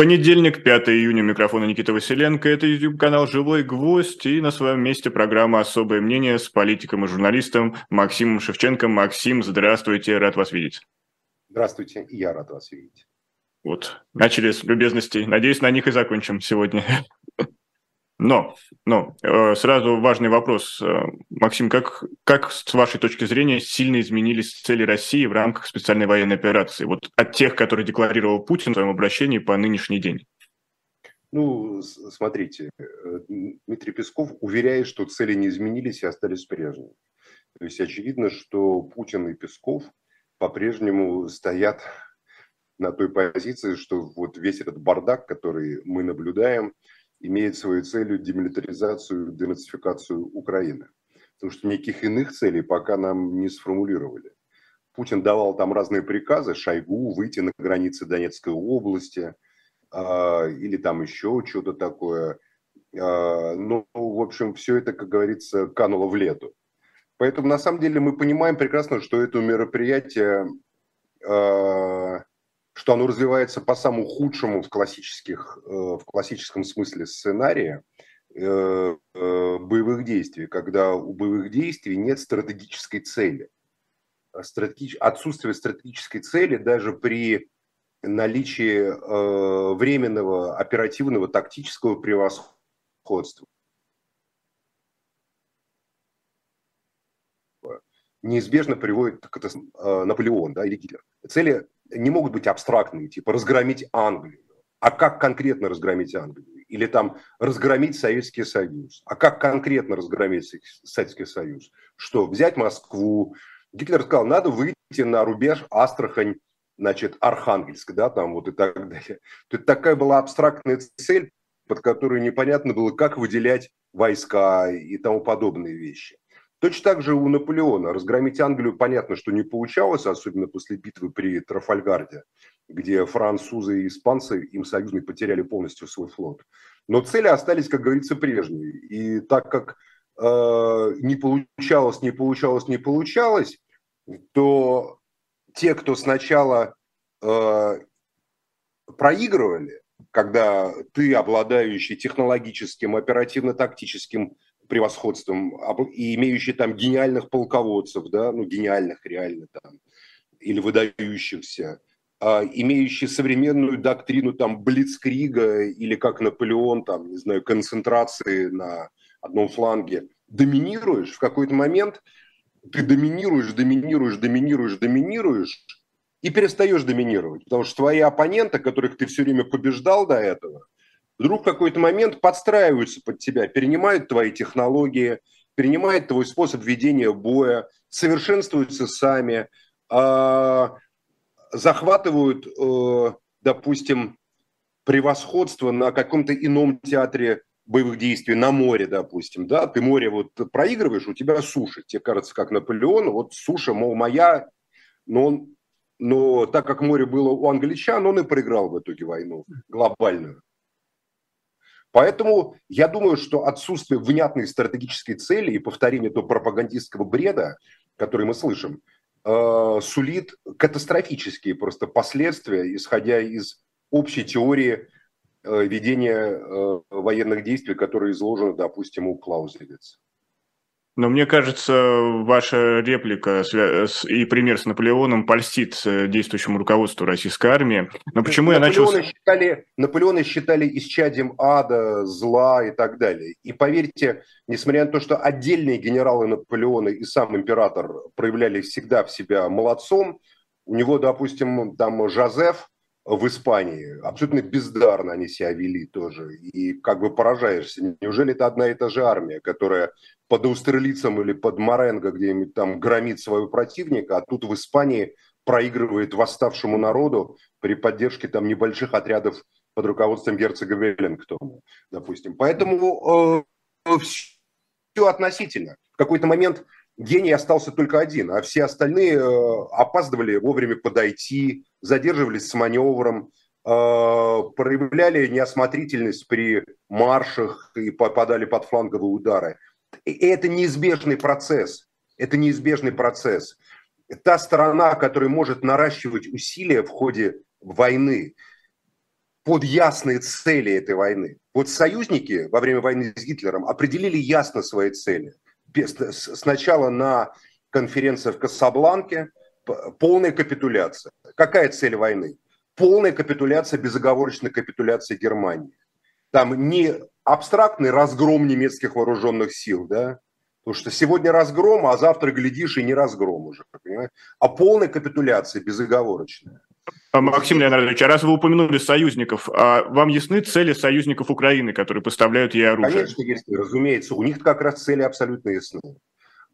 Понедельник, 5 июня, микрофона Никита Василенко. Это YouTube-канал «Живой гвоздь» и на своем месте программа «Особое мнение» с политиком и журналистом Максимом Шевченко. Максим, здравствуйте, рад вас видеть. Здравствуйте, я рад вас видеть. Вот, начали с любезностей. Надеюсь, на них и закончим сегодня. Но, но э, сразу важный вопрос, э, Максим, как, как с вашей точки зрения сильно изменились цели России в рамках специальной военной операции, вот от тех, которые декларировал Путин в своем обращении по нынешний день? Ну, смотрите, э, Дмитрий Песков уверяет, что цели не изменились и остались прежними. То есть очевидно, что Путин и Песков по-прежнему стоят на той позиции, что вот весь этот бардак, который мы наблюдаем, имеет своей целью демилитаризацию, денацификацию Украины. Потому что никаких иных целей пока нам не сформулировали. Путин давал там разные приказы, Шойгу выйти на границы Донецкой области э, или там еще что-то такое. Э, ну, в общем, все это, как говорится, кануло в лету. Поэтому, на самом деле, мы понимаем прекрасно, что это мероприятие э, что оно развивается по самому худшему в, классических, э, в классическом смысле сценария э, э, боевых действий, когда у боевых действий нет стратегической цели. А стратегич... Отсутствие стратегической цели даже при наличии временного оперативного тактического превосходства неизбежно приводит к Наполеон да, или Гитлер. Цели не могут быть абстрактными, типа разгромить Англию. А как конкретно разгромить Англию? Или там разгромить Советский Союз? А как конкретно разгромить Советский Союз? Что, взять Москву? Гитлер сказал, надо выйти на рубеж Астрахань, значит, Архангельск, да, там вот и так далее. То есть такая была абстрактная цель, под которую непонятно было, как выделять войска и тому подобные вещи. Точно так же у Наполеона. Разгромить Англию, понятно, что не получалось, особенно после битвы при Трафальгарде, где французы и испанцы, им союзные, потеряли полностью свой флот. Но цели остались, как говорится, прежние. И так как э, не получалось, не получалось, не получалось, то те, кто сначала э, проигрывали, когда ты, обладающий технологическим, оперативно-тактическим превосходством и имеющий там гениальных полководцев, да, ну гениальных реально там, или выдающихся, а, имеющий современную доктрину там Блицкрига или как Наполеон, там, не знаю, концентрации на одном фланге, доминируешь в какой-то момент, ты доминируешь, доминируешь, доминируешь, доминируешь, и перестаешь доминировать, потому что твои оппоненты, которых ты все время побеждал до этого, вдруг в какой-то момент подстраиваются под тебя, перенимают твои технологии, перенимают твой способ ведения боя, совершенствуются сами, а, захватывают, э, допустим, превосходство на каком-то ином театре боевых действий, на море, допустим, да, ты море вот проигрываешь, у тебя суша, тебе кажется, как Наполеон, вот суша, мол, моя, но он, но так как море было у англичан, он и проиграл в итоге войну глобальную. Поэтому я думаю, что отсутствие внятной стратегической цели и повторение того пропагандистского бреда, который мы слышим, э, сулит катастрофические просто последствия, исходя из общей теории э, ведения э, военных действий, которые изложены, допустим, у Клаузевица. Но мне кажется, ваша реплика и пример с Наполеоном польстит э, действующему руководству российской армии. Но почему Наполеона я начал... Считали, Наполеона считали исчадием ада, зла и так далее. И поверьте, несмотря на то, что отдельные генералы Наполеона и сам император проявляли всегда в себя молодцом, у него, допустим, там Жозеф, в Испании. Абсолютно бездарно они себя вели тоже. И как бы поражаешься. Неужели это одна и та же армия, которая под Аустерлицем или под Моренго где-нибудь там громит своего противника, а тут в Испании проигрывает восставшему народу при поддержке там небольших отрядов под руководством герцога Веллингтона, допустим. Поэтому э, все относительно. В какой-то момент гений остался только один, а все остальные э, опаздывали вовремя подойти, задерживались с маневром, э, проявляли неосмотрительность при маршах и попадали под фланговые удары. И это неизбежный процесс. Это неизбежный процесс. Та сторона, которая может наращивать усилия в ходе войны, под ясные цели этой войны. Вот союзники во время войны с Гитлером определили ясно свои цели. Сначала на конференции в Касабланке полная капитуляция. Какая цель войны? Полная капитуляция, безоговорочная капитуляция Германии. Там не абстрактный разгром немецких вооруженных сил, да, Потому что сегодня разгром, а завтра, глядишь, и не разгром уже, понимаете? А полная капитуляция, безоговорочная. А, Максим Леонардович, а раз вы упомянули союзников, а вам ясны цели союзников Украины, которые поставляют ей оружие? Конечно, ясны, разумеется. У них как раз цели абсолютно ясны.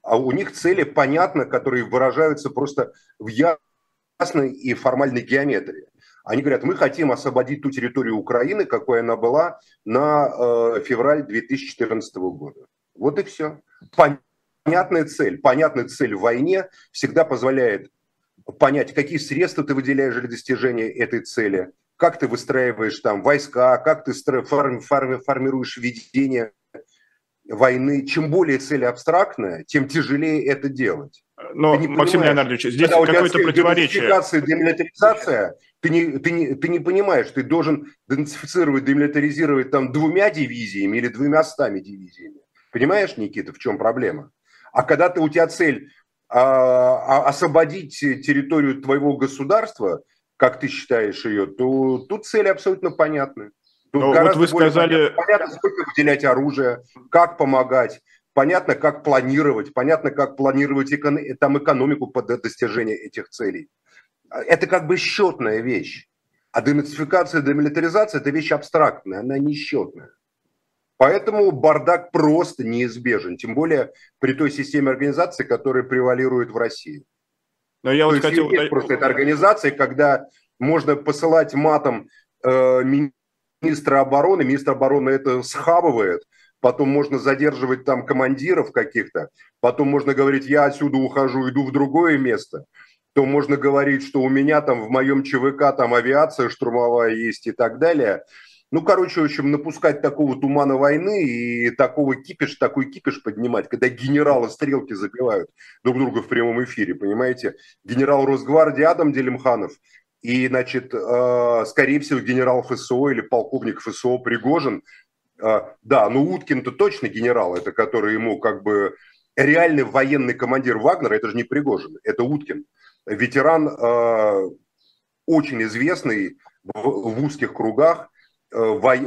А у них цели, понятно, которые выражаются просто в ясной и формальной геометрии. Они говорят, мы хотим освободить ту территорию Украины, какой она была на э, февраль 2014 года. Вот и все. Понятная цель. Понятная цель в войне всегда позволяет понять, какие средства ты выделяешь для достижения этой цели, как ты выстраиваешь там войска, как ты форми, форми, формируешь ведение войны. Чем более цель абстрактная, тем тяжелее это делать. Но, Максим Леонардович, здесь какое-то противоречие. демилитаризация, ты не, ты, не, ты не понимаешь, ты должен денацифицировать, демилитаризировать там двумя дивизиями или двумя стами дивизиями. Понимаешь, Никита, в чем проблема? А когда ты, у тебя цель освободить территорию твоего государства, как ты считаешь ее, то тут цели абсолютно понятны. Тут Но вот вы сказали... Понятно, понятно, сколько выделять оружие, как помогать, понятно, как планировать, понятно, как планировать экон... там экономику под достижение этих целей. Это как бы счетная вещь. А денацификация, демилитаризация – это вещь абстрактная, она не счетная. Поэтому бардак просто неизбежен, тем более при той системе организации, которая превалирует в России. Но я вот хотел... Есть просто эта организация, когда можно посылать матом э, министра обороны, министр обороны это схабывает, потом можно задерживать там командиров каких-то, потом можно говорить, я отсюда ухожу, иду в другое место, то можно говорить, что у меня там в моем ЧВК там авиация штурмовая есть и так далее – ну, короче, в общем, напускать такого тумана войны и такого кипиш, такой кипиш поднимать, когда генералы стрелки забивают друг друга в прямом эфире, понимаете? Генерал Росгвардии Адам Делимханов и, значит, э, скорее всего, генерал ФСО или полковник ФСО Пригожин. Э, да, ну Уткин-то точно генерал, это который ему как бы реальный военный командир Вагнера, это же не Пригожин, это Уткин. Ветеран э, очень известный в, узких кругах,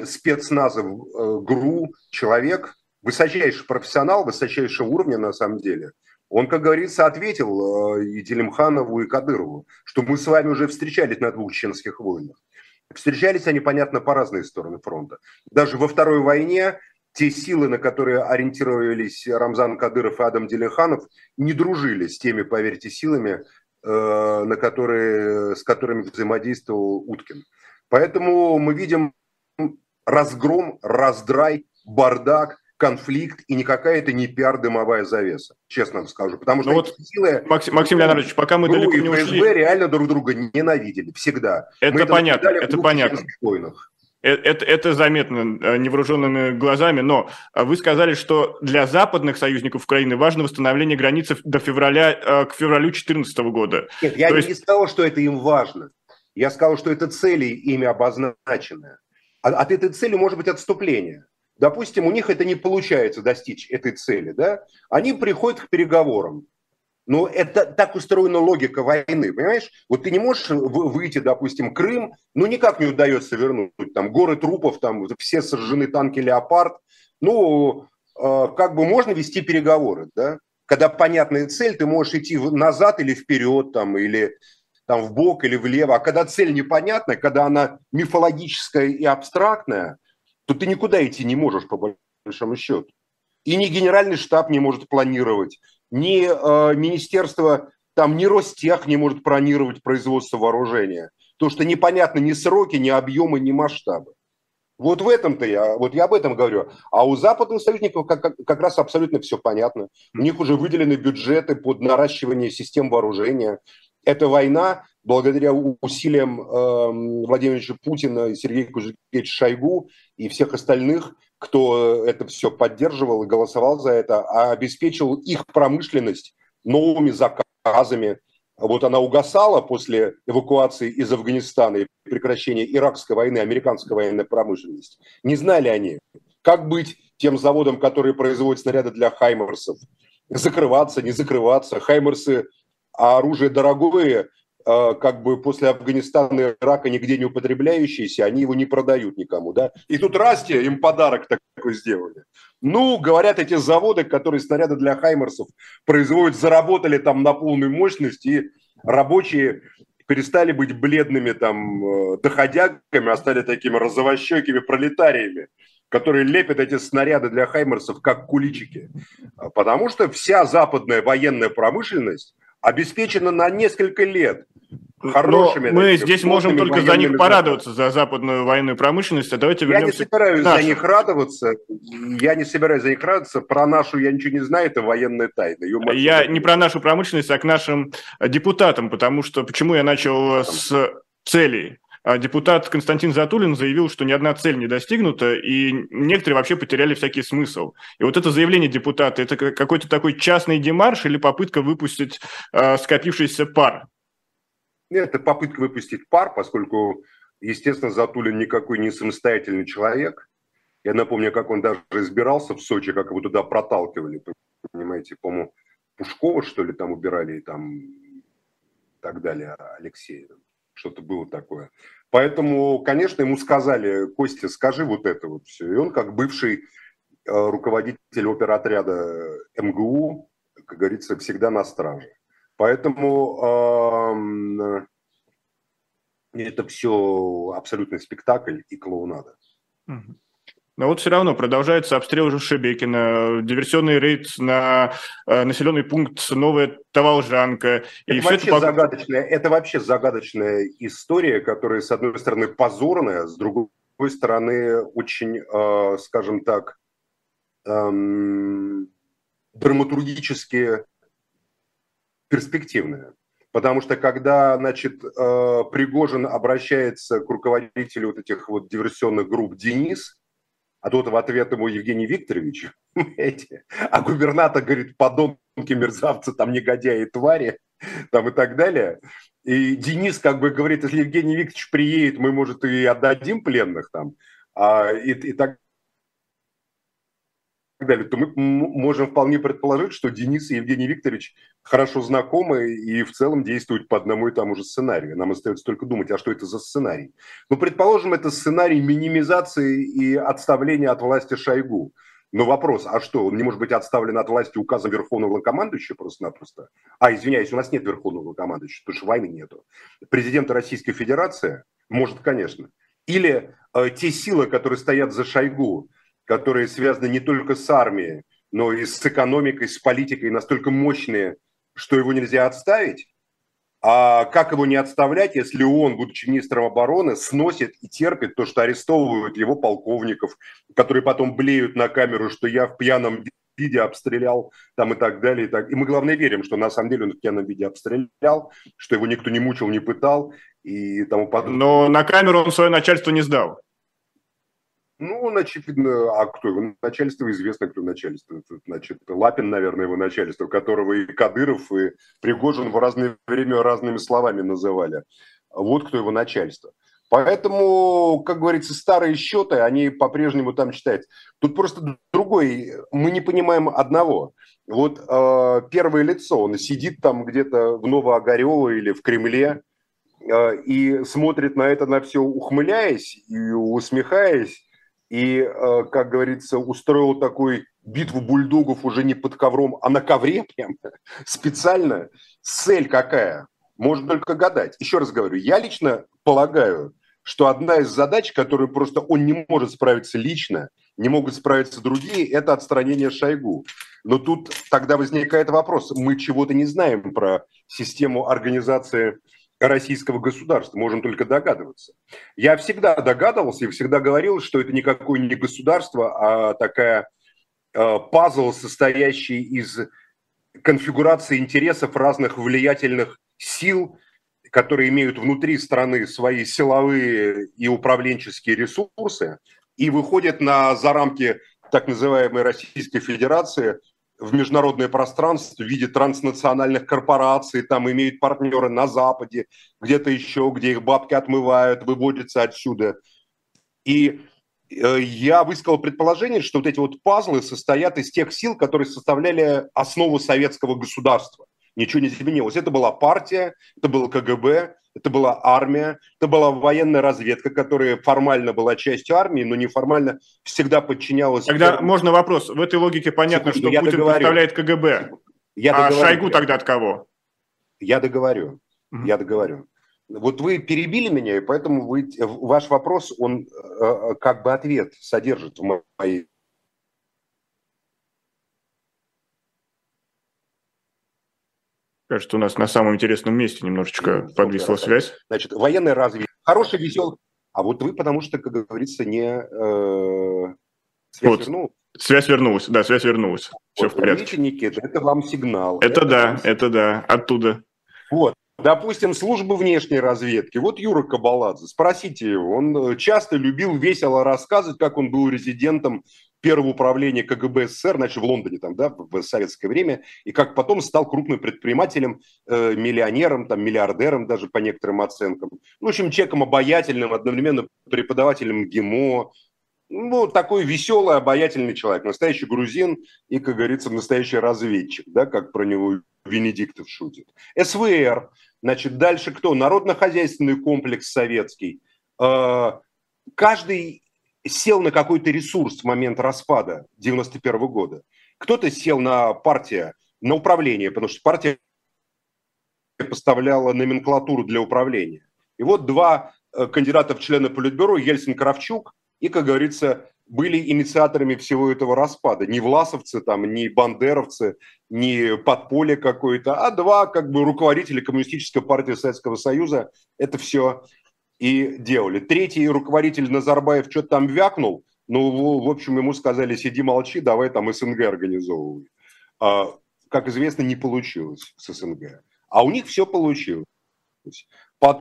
спецназа э, ГРУ человек, высочайший профессионал, высочайшего уровня на самом деле, он, как говорится, ответил э, и Делимханову, и Кадырову, что мы с вами уже встречались на двух чеченских войнах. Встречались они, понятно, по разные стороны фронта. Даже во Второй войне те силы, на которые ориентировались Рамзан Кадыров и Адам Делиханов, не дружили с теми, поверьте, силами, на которые, с которыми взаимодействовал Уткин. Поэтому мы видим разгром, раздрай, бардак, конфликт, и никакая это не пиар-дымовая завеса, честно вам скажу. Потому что ну вот, силы... Максим, Максим Леонидович, пока мы далеко не ушли... ФСБ реально друг друга ненавидели, всегда. Это мы понятно, это понятно. Это, это заметно э, невооруженными глазами, но э, вы сказали, что для западных союзников Украины важно восстановление границы до февраля, э, к февралю 2014 года. Нет, я То не есть... сказал, что это им важно. Я сказал, что это цели ими обозначенные. От этой цели может быть отступление. Допустим, у них это не получается достичь этой цели, да? Они приходят к переговорам. Но это так устроена логика войны, понимаешь? Вот ты не можешь выйти, допустим, Крым, ну никак не удается вернуть. Там горы трупов, там все сожжены танки «Леопард». Ну, э, как бы можно вести переговоры, да? Когда понятная цель, ты можешь идти назад или вперед, там, или там в бок или влево. А когда цель непонятная, когда она мифологическая и абстрактная, то ты никуда идти не можешь, по большому счету. И ни генеральный штаб не может планировать, ни э, министерство, там, ни Ростех не может планировать производство вооружения. То, что непонятно ни сроки, ни объемы, ни масштабы. Вот в этом-то я, вот я об этом говорю. А у западных союзников как, как, как раз абсолютно все понятно. У них уже выделены бюджеты под наращивание систем вооружения. Эта война, благодаря усилиям э, Владимира Путина, Сергея Кузьмича Шойгу и всех остальных, кто это все поддерживал и голосовал за это, а обеспечил их промышленность новыми заказами, вот она угасала после эвакуации из Афганистана и прекращения иракской войны, американской военной промышленности. Не знали они, как быть тем заводом, который производит снаряды для хаймерсов. Закрываться, не закрываться. Хаймерсы, а оружие дорогое, а, как бы после Афганистана и Ирака нигде не употребляющиеся, они его не продают никому, да. И тут Расти им подарок такой сделали. Ну, говорят, эти заводы, которые снаряды для Хаймерсов производят, заработали там на полную мощность, и рабочие перестали быть бледными там э, доходягами, а стали такими розовощекими пролетариями, которые лепят эти снаряды для Хаймерсов как куличики. Потому что вся западная военная промышленность обеспечена на несколько лет хорошими. Но мы здесь можем только за них порадоваться, за западную военную промышленность. А давайте я не собираюсь за них радоваться. Я не собираюсь за них радоваться. Про нашу я ничего не знаю, это военная тайна. я не про нашу промышленность, а к нашим депутатам, потому что почему я начал с целей. А депутат Константин Затулин заявил, что ни одна цель не достигнута, и некоторые вообще потеряли всякий смысл. И вот это заявление депутата, это какой-то такой частный демарш или попытка выпустить э, скопившийся пар? Это попытка выпустить пар, поскольку, естественно, Затулин никакой не самостоятельный человек. Я напомню, как он даже избирался в Сочи, как его туда проталкивали. Понимаете, по-моему, Пушкова, что ли, там убирали и там так далее, Алексея. Что-то было такое. Поэтому, конечно, ему сказали, Костя, скажи вот это вот все. И он, как бывший э, руководитель оперотряда МГУ, как говорится, всегда на страже. Поэтому это все абсолютный спектакль и клоунада. Но вот все равно продолжается обстрел уже Шебекина, диверсионный рейд на э, населенный пункт Новая Таволжанка. Это, и вообще это... Загадочная, это вообще загадочная история, которая, с одной стороны, позорная, с другой стороны, очень, э, скажем так, эм, драматургически перспективная. Потому что когда, значит, э, Пригожин обращается к руководителю вот этих вот диверсионных групп Денис, а тот в ответ ему Евгений Викторович, а губернатор говорит, подонки, мерзавцы, там негодяи, твари, там и так далее. И Денис как бы говорит, если Евгений Викторович приедет, мы, может, и отдадим пленных там, а, и, и так далее, то мы можем вполне предположить, что Денис и Евгений Викторович хорошо знакомы и в целом действуют по одному и тому же сценарию. Нам остается только думать, а что это за сценарий? Ну, предположим, это сценарий минимизации и отставления от власти Шойгу. Но вопрос, а что, он не может быть отставлен от власти указом Верховного Главнокомандующего просто-напросто? А, извиняюсь, у нас нет Верховного Главнокомандующего, потому что войны нету. Президента Российской Федерации может, конечно. Или э, те силы, которые стоят за Шойгу, которые связаны не только с армией, но и с экономикой, с политикой, настолько мощные, что его нельзя отставить. А как его не отставлять, если он, будучи министром обороны, сносит и терпит то, что арестовывают его полковников, которые потом блеют на камеру, что я в пьяном виде обстрелял там и так далее. И, так. и мы, главное, верим, что на самом деле он в пьяном виде обстрелял, что его никто не мучил, не пытал и тому подобное. Но на камеру он свое начальство не сдал. Ну, очевидно, а кто его начальство? Известно, кто начальство. Значит, Лапин, наверное, его начальство, которого и Кадыров, и Пригожин в разное время разными словами называли. Вот кто его начальство. Поэтому, как говорится, старые счеты, они по-прежнему там читают. Тут просто другой, мы не понимаем одного. Вот э, первое лицо, он сидит там где-то в Новоогарево или в Кремле э, и смотрит на это на все, ухмыляясь и усмехаясь, и, э, как говорится, устроил такую битву бульдогов уже не под ковром, а на ковре прям специально. Цель какая? Можно только гадать. Еще раз говорю, я лично полагаю, что одна из задач, которую просто он не может справиться лично, не могут справиться другие, это отстранение Шойгу. Но тут тогда возникает вопрос, мы чего-то не знаем про систему организации российского государства, можем только догадываться. Я всегда догадывался и всегда говорил, что это никакое не государство, а такая э, пазл, состоящий из конфигурации интересов разных влиятельных сил, которые имеют внутри страны свои силовые и управленческие ресурсы и выходят на, за рамки так называемой Российской Федерации в международное пространство в виде транснациональных корпораций, там имеют партнеры на Западе, где-то еще, где их бабки отмывают, выводятся отсюда. И э, я высказал предположение, что вот эти вот пазлы состоят из тех сил, которые составляли основу советского государства. Ничего не изменилось. Это была партия, это был КГБ, это была армия, это была военная разведка, которая формально была частью армии, но неформально всегда подчинялась... Тогда можно вопрос. В этой логике понятно, Секунду, что Путин договорю. представляет КГБ. Я а договорю. Шойгу тогда от кого? Я договорю. Угу. Я договорю. Вот вы перебили меня, и поэтому вы, ваш вопрос, он э, э, как бы ответ содержит в моей Кажется, у нас на самом интересном месте немножечко ну, подвисла связь. Значит, военная разведка. Хороший, веселый. А вот вы, потому что, как говорится, не... Э, связь вот. вернулась. Связь вернулась, да, связь вернулась. Все вот, в порядке. Видите, Никита, это вам сигнал. Это, это да, вам... это да, оттуда. Вот. Допустим, службы внешней разведки. Вот Юра Кабаладзе, спросите его. Он часто любил весело рассказывать, как он был резидентом первого управления КГБ СССР, значит, в Лондоне, там, да, в советское время, и как потом стал крупным предпринимателем, э, миллионером, там, миллиардером даже по некоторым оценкам. Ну, в общем, человеком обаятельным, одновременно преподавателем ГИМО, ну, такой веселый, обаятельный человек, настоящий грузин и, как говорится, настоящий разведчик, да, как про него Венедиктов шутит. СВР, значит, дальше кто? Народно-хозяйственный комплекс советский. Э, каждый сел на какой-то ресурс в момент распада 91 года. Кто-то сел на партия, на управление, потому что партия поставляла номенклатуру для управления. И вот два э, кандидата в члены Политбюро, Ельцин-Кравчук, и, как говорится, были инициаторами всего этого распада. Не власовцы, там, не бандеровцы, не подполье какое-то, а два как бы руководителя Коммунистической партии Советского Союза это все и делали. Третий руководитель Назарбаев что-то там вякнул, ну, в общем, ему сказали, сиди, молчи, давай там СНГ организовывай. А, как известно, не получилось с СНГ. А у них все получилось. Потом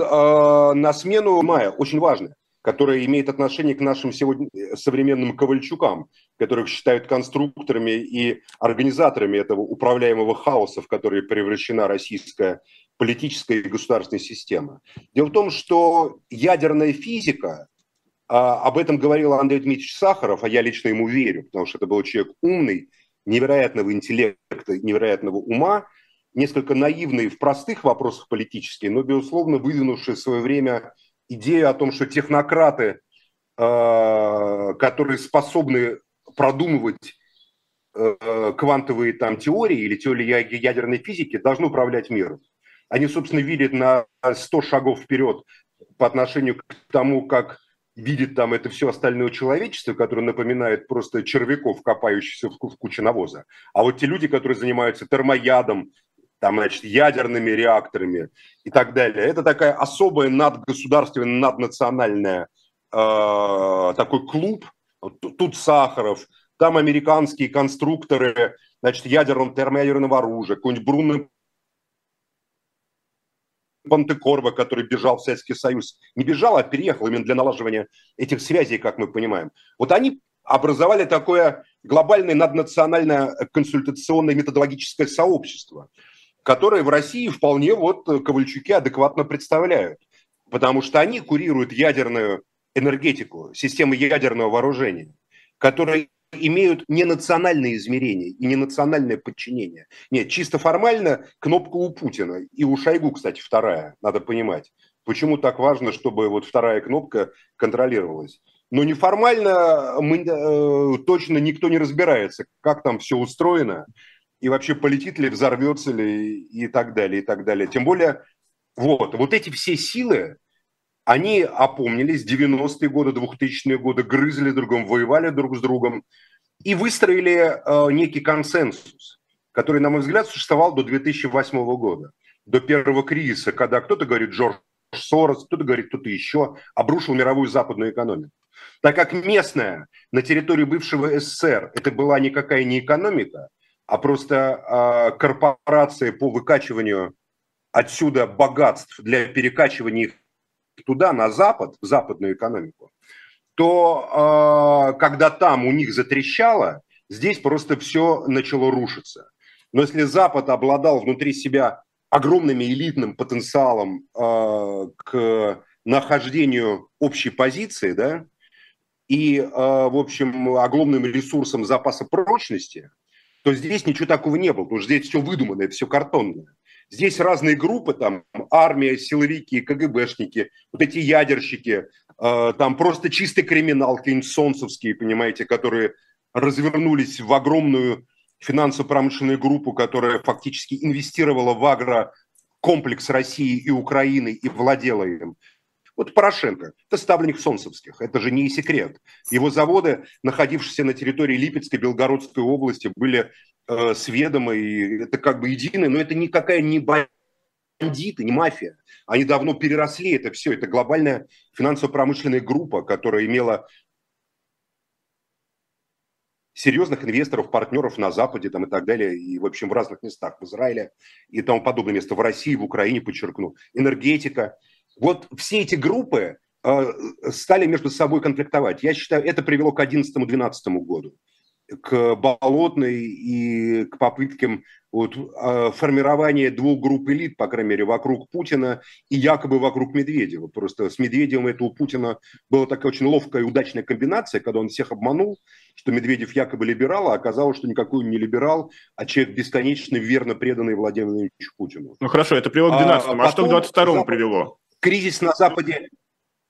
э, на смену мая, очень важно, которая имеет отношение к нашим сегодня современным Ковальчукам, которых считают конструкторами и организаторами этого управляемого хаоса, в который превращена российская политическая и государственная система. Дело в том, что ядерная физика, а, об этом говорил Андрей Дмитриевич Сахаров, а я лично ему верю, потому что это был человек умный, невероятного интеллекта, невероятного ума, несколько наивный в простых вопросах политических, но, безусловно, выдвинувший в свое время идею о том, что технократы, а, которые способны продумывать а, квантовые там теории или теории ядерной физики, должны управлять миром. Они, собственно, видят на 100 шагов вперед по отношению к тому, как видит там это все остальное человечество, которое напоминает просто червяков, копающихся в, куче навоза. А вот те люди, которые занимаются термоядом, там, значит, ядерными реакторами и так далее, это такая особая надгосударственная, наднациональная э, такой клуб. Тут Сахаров, там американские конструкторы, значит, ядерного, термоядерного оружия, какой-нибудь Бруно Пантекорва, который бежал в Советский Союз, не бежал, а переехал именно для налаживания этих связей, как мы понимаем. Вот они образовали такое глобальное наднациональное консультационное методологическое сообщество, которое в России вполне вот Ковальчуки адекватно представляют, потому что они курируют ядерную энергетику, систему ядерного вооружения, которая имеют не национальные измерения и не национальное подчинение. Нет, чисто формально кнопка у Путина. И у Шойгу, кстати, вторая, надо понимать. Почему так важно, чтобы вот вторая кнопка контролировалась. Но неформально мы, э, точно никто не разбирается, как там все устроено, и вообще полетит ли, взорвется ли, и так далее, и так далее. Тем более, вот, вот эти все силы, они опомнились, 90-е годы, 2000-е годы, грызли друг другом, воевали друг с другом и выстроили э, некий консенсус, который, на мой взгляд, существовал до 2008 года, до первого кризиса, когда кто-то говорит Джордж Сорос, кто-то говорит кто-то еще, обрушил мировую западную экономику. Так как местная на территории бывшего СССР это была никакая не экономика, а просто э, корпорация по выкачиванию отсюда богатств для перекачивания их туда, на Запад, в западную экономику, то э, когда там у них затрещало, здесь просто все начало рушиться. Но если Запад обладал внутри себя огромным элитным потенциалом э, к нахождению общей позиции, да, и, э, в общем, огромным ресурсом запаса прочности, то здесь ничего такого не было, потому что здесь все выдуманное, все картонное. Здесь разные группы, там армия, силовики, КГБшники, вот эти ядерщики, э, там просто чистый криминал, какие-нибудь солнцевские, понимаете, которые развернулись в огромную финансово-промышленную группу, которая фактически инвестировала в агрокомплекс России и Украины и владела им. Вот Порошенко, это ставленник Солнцевских, это же не секрет. Его заводы, находившиеся на территории Липецкой, Белгородской области, были э, сведомы, и это как бы единое, но это никакая не бандиты, не мафия. Они давно переросли это все. Это глобальная финансово-промышленная группа, которая имела серьезных инвесторов, партнеров на Западе там, и так далее, и, в общем, в разных местах, в Израиле и тому подобное место, в России, в Украине, подчеркну, энергетика. Вот все эти группы э, стали между собой конфликтовать. Я считаю, это привело к 2011-2012 году к Болотной и к попыткам вот, а, формирования двух групп элит, по крайней мере, вокруг Путина и якобы вокруг Медведева. Просто с Медведевым это у Путина была такая очень ловкая и удачная комбинация, когда он всех обманул, что Медведев якобы либерал, а оказалось, что никакой он не либерал, а человек бесконечно верно преданный Владимиру Владимировичу Путину. Ну хорошо, это привело к 12 а, а что к 22 привело? Кризис на Западе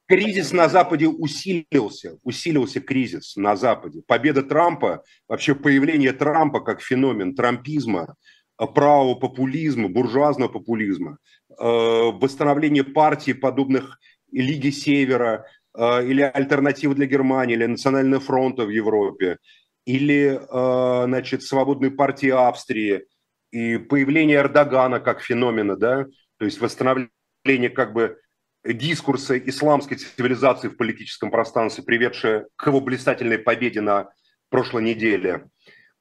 кризис на Западе усилился, усилился кризис на Западе. Победа Трампа, вообще появление Трампа как феномен трампизма, э, правого популизма, буржуазного популизма, э, восстановление партий, подобных Лиги Севера, э, или альтернативы для Германии, или Национального фронта в Европе, или, значит, Свободной партии Австрии, и появление Эрдогана как феномена, да, то есть восстановление как бы дискурса исламской цивилизации в политическом пространстве, приведшее к его блистательной победе на прошлой неделе,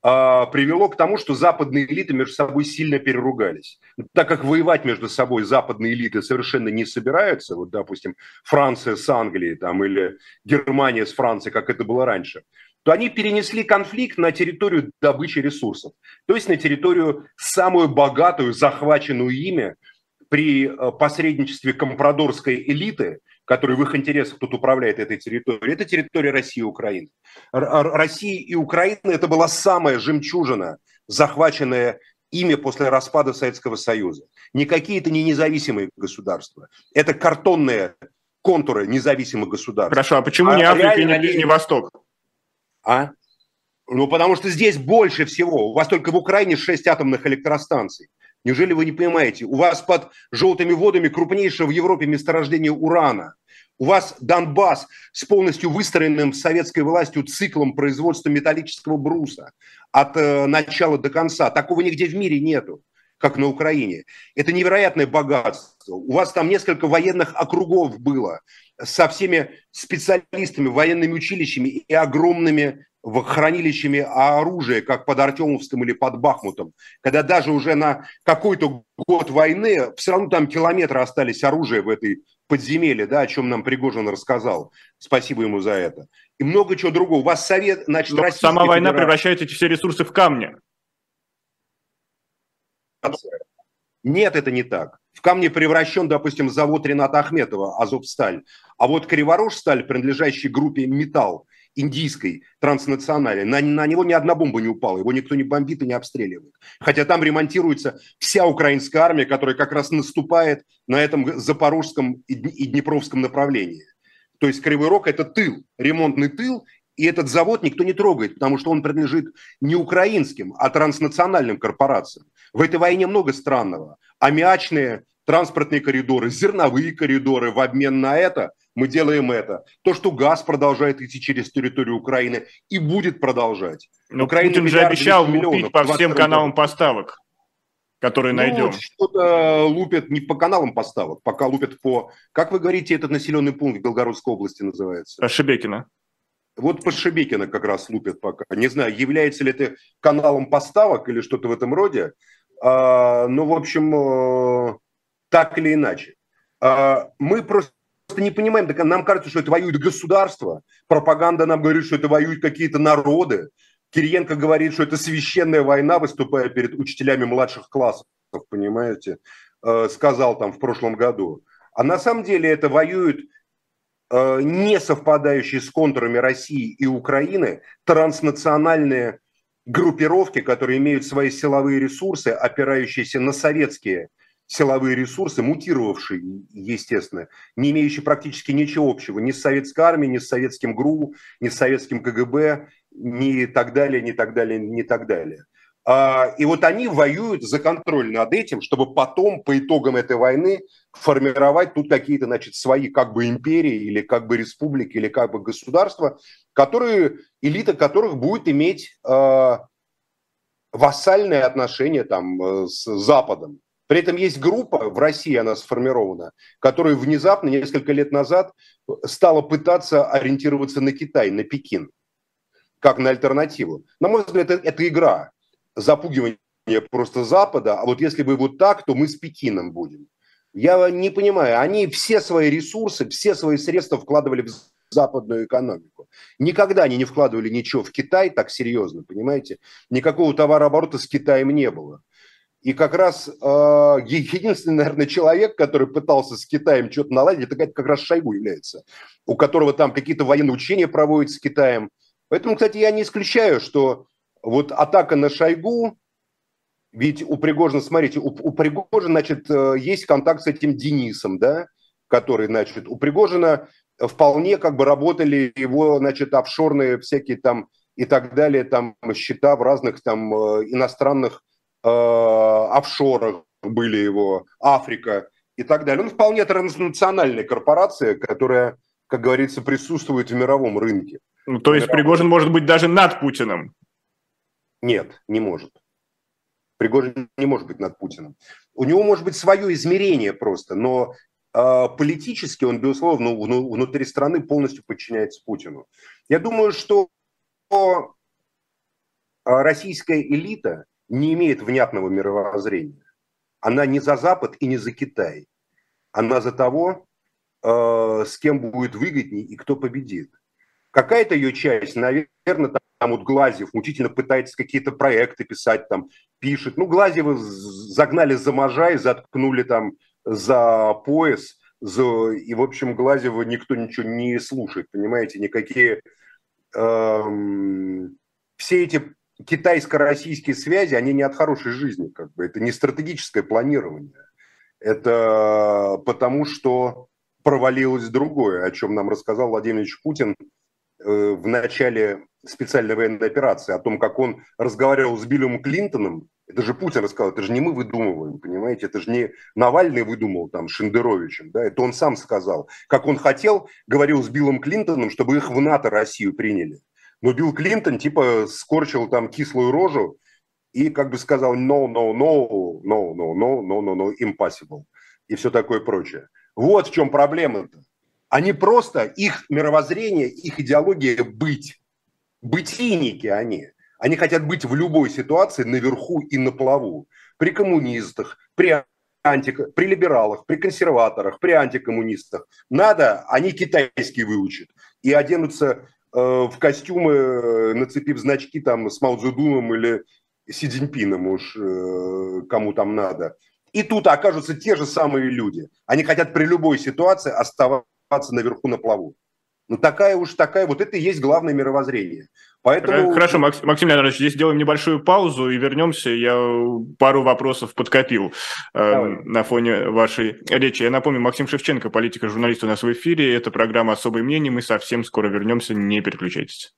а, привело к тому, что западные элиты между собой сильно переругались. Так как воевать между собой западные элиты совершенно не собираются, вот, допустим, Франция с Англией там, или Германия с Францией, как это было раньше, то они перенесли конфликт на территорию добычи ресурсов, то есть на территорию самую богатую, захваченную ими при э, посредничестве компрадорской элиты, которая в их интересах тут управляет этой территорией, это территория России и Украины. Россия и Украина – это была самая жемчужина, захваченная ими после распада Советского Союза. Никакие это не независимые государства. Это картонные контуры независимых государств. Хорошо, а почему а не Африка и не Ближний Восток? А? Ну, потому что здесь больше всего. У вас только в Украине 6 атомных электростанций. Неужели вы не понимаете? У вас под желтыми водами крупнейшее в Европе месторождение урана. У вас Донбасс с полностью выстроенным советской властью циклом производства металлического бруса от э, начала до конца. Такого нигде в мире нету, как на Украине. Это невероятное богатство. У вас там несколько военных округов было со всеми специалистами, военными училищами и огромными в хранилищами оружия, как под Артемовском или под Бахмутом, когда даже уже на какой-то год войны все равно там километры остались оружия в этой подземелье, да, о чем нам Пригожин рассказал. Спасибо ему за это. И много чего другого. У вас совет, значит, Но Сама война Федерация... превращает эти все ресурсы в камни. Нет, это не так. В камне превращен, допустим, завод Рената Ахметова, Азовсталь. А вот Криворожсталь, принадлежащий группе «Металл», индийской транснациональной, на, на него ни одна бомба не упала, его никто не бомбит и не обстреливает. Хотя там ремонтируется вся украинская армия, которая как раз наступает на этом запорожском и днепровском направлении. То есть Кривой Рог – это тыл, ремонтный тыл, и этот завод никто не трогает, потому что он принадлежит не украинским, а транснациональным корпорациям. В этой войне много странного. Аммиачные транспортные коридоры, зерновые коридоры в обмен на это – мы делаем это. То, что газ продолжает идти через территорию Украины и будет продолжать. Но Украина Путин же обещал лупить по всем каналам поставок, которые ну, найдем. Что-то лупят не по каналам поставок, пока лупят по... Как вы говорите, этот населенный пункт в Белгородской области называется? По Шебекино. Вот по Шебекино как раз лупят пока. Не знаю, является ли это каналом поставок или что-то в этом роде. А, ну, в общем, э, так или иначе. А, мы просто просто не понимаем, нам кажется, что это воюет государство, пропаганда нам говорит, что это воюют какие-то народы, Кириенко говорит, что это священная война, выступая перед учителями младших классов, понимаете, э, сказал там в прошлом году. А на самом деле это воюют э, не совпадающие с контурами России и Украины транснациональные группировки, которые имеют свои силовые ресурсы, опирающиеся на советские силовые ресурсы, мутировавшие, естественно, не имеющие практически ничего общего ни с советской армией, ни с советским ГРУ, ни с советским КГБ, ни так далее, ни так далее, ни так далее. А, и вот они воюют за контроль над этим, чтобы потом по итогам этой войны формировать тут какие-то, значит, свои как бы империи или как бы республики или как бы государства, которые, элита которых будет иметь э, вассальные отношения там с Западом. При этом есть группа, в России она сформирована, которая внезапно, несколько лет назад, стала пытаться ориентироваться на Китай, на Пекин, как на альтернативу. На мой взгляд, это, это игра, запугивание просто Запада, а вот если бы вот так, то мы с Пекином будем. Я не понимаю, они все свои ресурсы, все свои средства вкладывали в западную экономику. Никогда они не вкладывали ничего в Китай так серьезно, понимаете? Никакого товарооборота с Китаем не было. И как раз э, единственный, наверное, человек, который пытался с Китаем что-то наладить, это как раз Шойгу является, у которого там какие-то военные учения проводят с Китаем. Поэтому, кстати, я не исключаю, что вот атака на Шойгу, ведь у Пригожина, смотрите, у, у Пригожина, значит, э, есть контакт с этим Денисом, да, который, значит, у Пригожина вполне как бы работали его, значит, офшорные всякие там и так далее, там счета в разных там э, иностранных офшорах были его, Африка и так далее. Он вполне транснациональная корпорация, которая, как говорится, присутствует в мировом рынке. Ну, то есть мировом... Пригожин может быть даже над Путиным? Нет, не может. Пригожин не может быть над Путиным. У него может быть свое измерение просто, но э, политически он, безусловно, внутри страны полностью подчиняется Путину. Я думаю, что российская элита не имеет внятного мировоззрения. Она не за Запад и не за Китай. Она за того, э, с кем будет выгоднее и кто победит. Какая-то ее часть, наверное, там вот Глазьев мучительно пытается какие-то проекты писать, там пишет. Ну, Глазьева загнали за можа заткнули там за пояс. За... И, в общем, Глазьева никто ничего не слушает, понимаете, никакие... Эм... Все эти китайско-российские связи, они не от хорошей жизни, как бы. Это не стратегическое планирование. Это потому, что провалилось другое, о чем нам рассказал Владимир Ильич Путин э, в начале специальной военной операции, о том, как он разговаривал с Биллом Клинтоном, это же Путин рассказал, это же не мы выдумываем, понимаете, это же не Навальный выдумал там Шендеровичем, да, это он сам сказал. Как он хотел, говорил с Биллом Клинтоном, чтобы их в НАТО Россию приняли. Но Билл Клинтон типа скорчил там кислую рожу и как бы сказал no, no, no, no, no, no, no, no, no, impossible и все такое прочее. Вот в чем проблема-то. Они просто, их мировоззрение, их идеология быть. Бытийники они. Они хотят быть в любой ситуации наверху и на плаву. При коммунистах, при антик, при либералах, при консерваторах, при антикоммунистах. Надо, они китайский выучат и оденутся в костюмы, э, нацепив значки там с Мао или Си Цзиньпином уж э, кому там надо. И тут окажутся те же самые люди. Они хотят при любой ситуации оставаться наверху на плаву. Ну, такая уж такая, вот это и есть главное мировоззрение. Поэтому... Хорошо, Максим, Максим Леонидович, здесь сделаем небольшую паузу и вернемся. Я пару вопросов подкопил э, на фоне вашей речи. Я напомню, Максим Шевченко, политик и журналист у нас в эфире. Это программа «Особое мнение». Мы совсем скоро вернемся, не переключайтесь.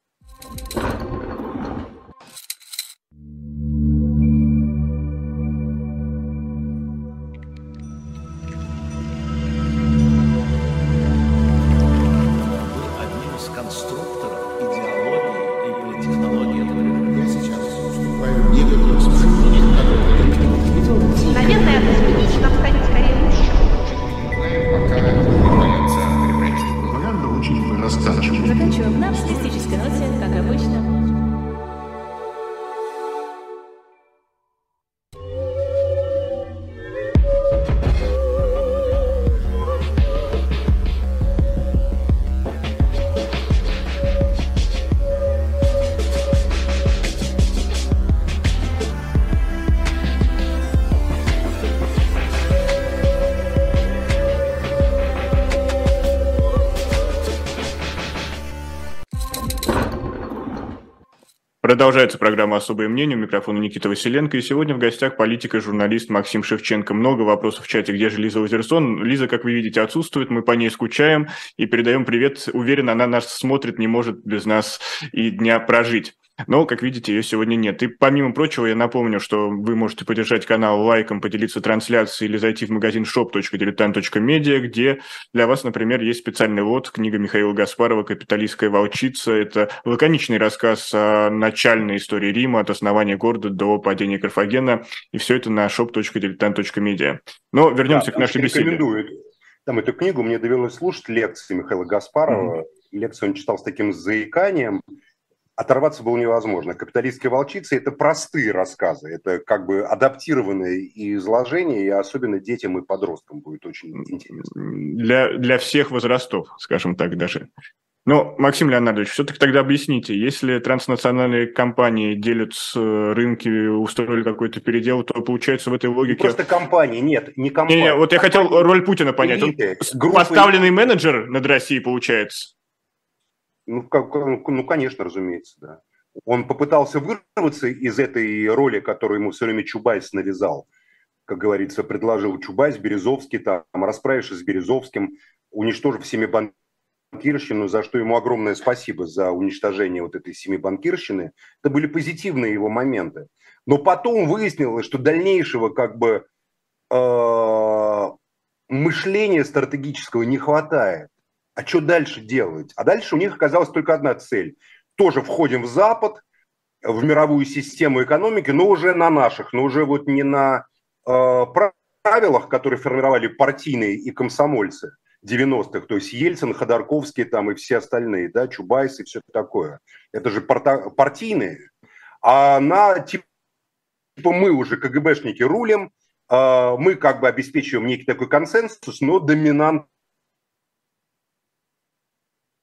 Продолжается программа «Особое мнение». У микрофона Никита Василенко. И сегодня в гостях политик и журналист Максим Шевченко. Много вопросов в чате. Где же Лиза Озерсон? Лиза, как вы видите, отсутствует. Мы по ней скучаем и передаем привет. Уверен, она нас смотрит, не может без нас и дня прожить. Но, как видите, ее сегодня нет. И помимо прочего, я напомню, что вы можете поддержать канал лайком, поделиться трансляцией или зайти в магазин shop.diletant.media, где для вас, например, есть специальный лот, книга Михаила Гаспарова «Капиталистская волчица». Это лаконичный рассказ о начальной истории Рима, от основания города до падения Карфагена. И все это на shop.diletant.media. Но вернемся да, к нашей беседе. Рекомендует. Там эту книгу мне довелось слушать, лекции Михаила Гаспарова. Mm-hmm. Лекцию он читал с таким заиканием – оторваться было невозможно. «Капиталистские волчицы» – это простые рассказы, это как бы адаптированные изложения, и особенно детям и подросткам будет очень интересно. Для, для всех возрастов, скажем так даже. Но, Максим Леонардович, все-таки тогда объясните, если транснациональные компании делят рынки, устроили какой-то передел, то получается в этой логике... Не просто компании, нет, не компании. Не, не, вот я хотел роль Путина понять. Элиты, группы... поставленный менеджер над Россией получается? Ну, как, ну, конечно, разумеется, да. Он попытался вырваться из этой роли, которую ему все время Чубайс навязал. Как говорится, предложил Чубайс, Березовский, там, расправившись с Березовским, уничтожив семибанкирщину, за что ему огромное спасибо за уничтожение вот этой семибанкирщины. Это были позитивные его моменты. Но потом выяснилось, что дальнейшего как бы э, мышления стратегического не хватает а что дальше делать? А дальше у них оказалась только одна цель. Тоже входим в Запад, в мировую систему экономики, но уже на наших, но уже вот не на э, правилах, которые формировали партийные и комсомольцы 90-х, то есть Ельцин, Ходорковский там и все остальные, да, Чубайс и все такое. Это же парта- партийные. А на типа мы уже КГБшники рулим, э, мы как бы обеспечиваем некий такой консенсус, но доминант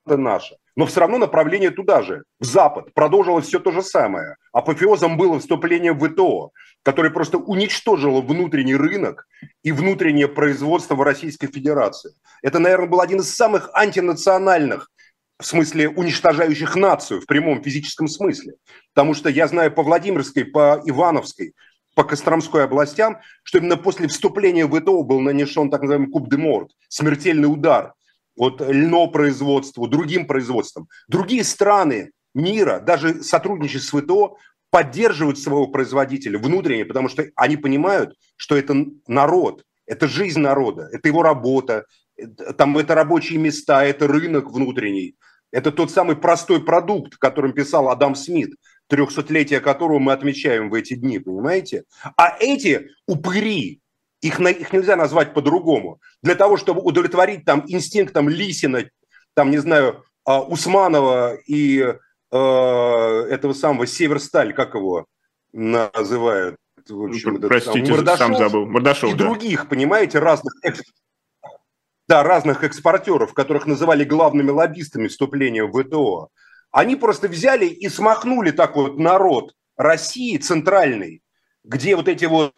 наша. Но все равно направление туда же, в Запад. Продолжилось все то же самое. Апофеозом было вступление в ВТО, которое просто уничтожило внутренний рынок и внутреннее производство в Российской Федерации. Это, наверное, был один из самых антинациональных в смысле уничтожающих нацию в прямом физическом смысле. Потому что я знаю по Владимирской, по Ивановской, по Костромской областям, что именно после вступления в ВТО был нанесен так называемый куб де морт, смертельный удар вот льнопроизводству, другим производствам. Другие страны мира, даже сотрудничая с ВТО, поддерживают своего производителя внутренне, потому что они понимают, что это народ, это жизнь народа, это его работа, там это рабочие места, это рынок внутренний. Это тот самый простой продукт, которым писал Адам Смит, трехсотлетие которого мы отмечаем в эти дни, понимаете? А эти упыри, их, их нельзя назвать по-другому. Для того, чтобы удовлетворить там инстинктам Лисина, там, не знаю, а, Усманова и э, этого самого Северсталь, как его называют? В общем, Простите, там, сам забыл. Мордашов, и да. других, понимаете, разных да, разных экспортеров, которых называли главными лоббистами вступления в ВТО, они просто взяли и смахнули так вот народ России центральный, где вот эти вот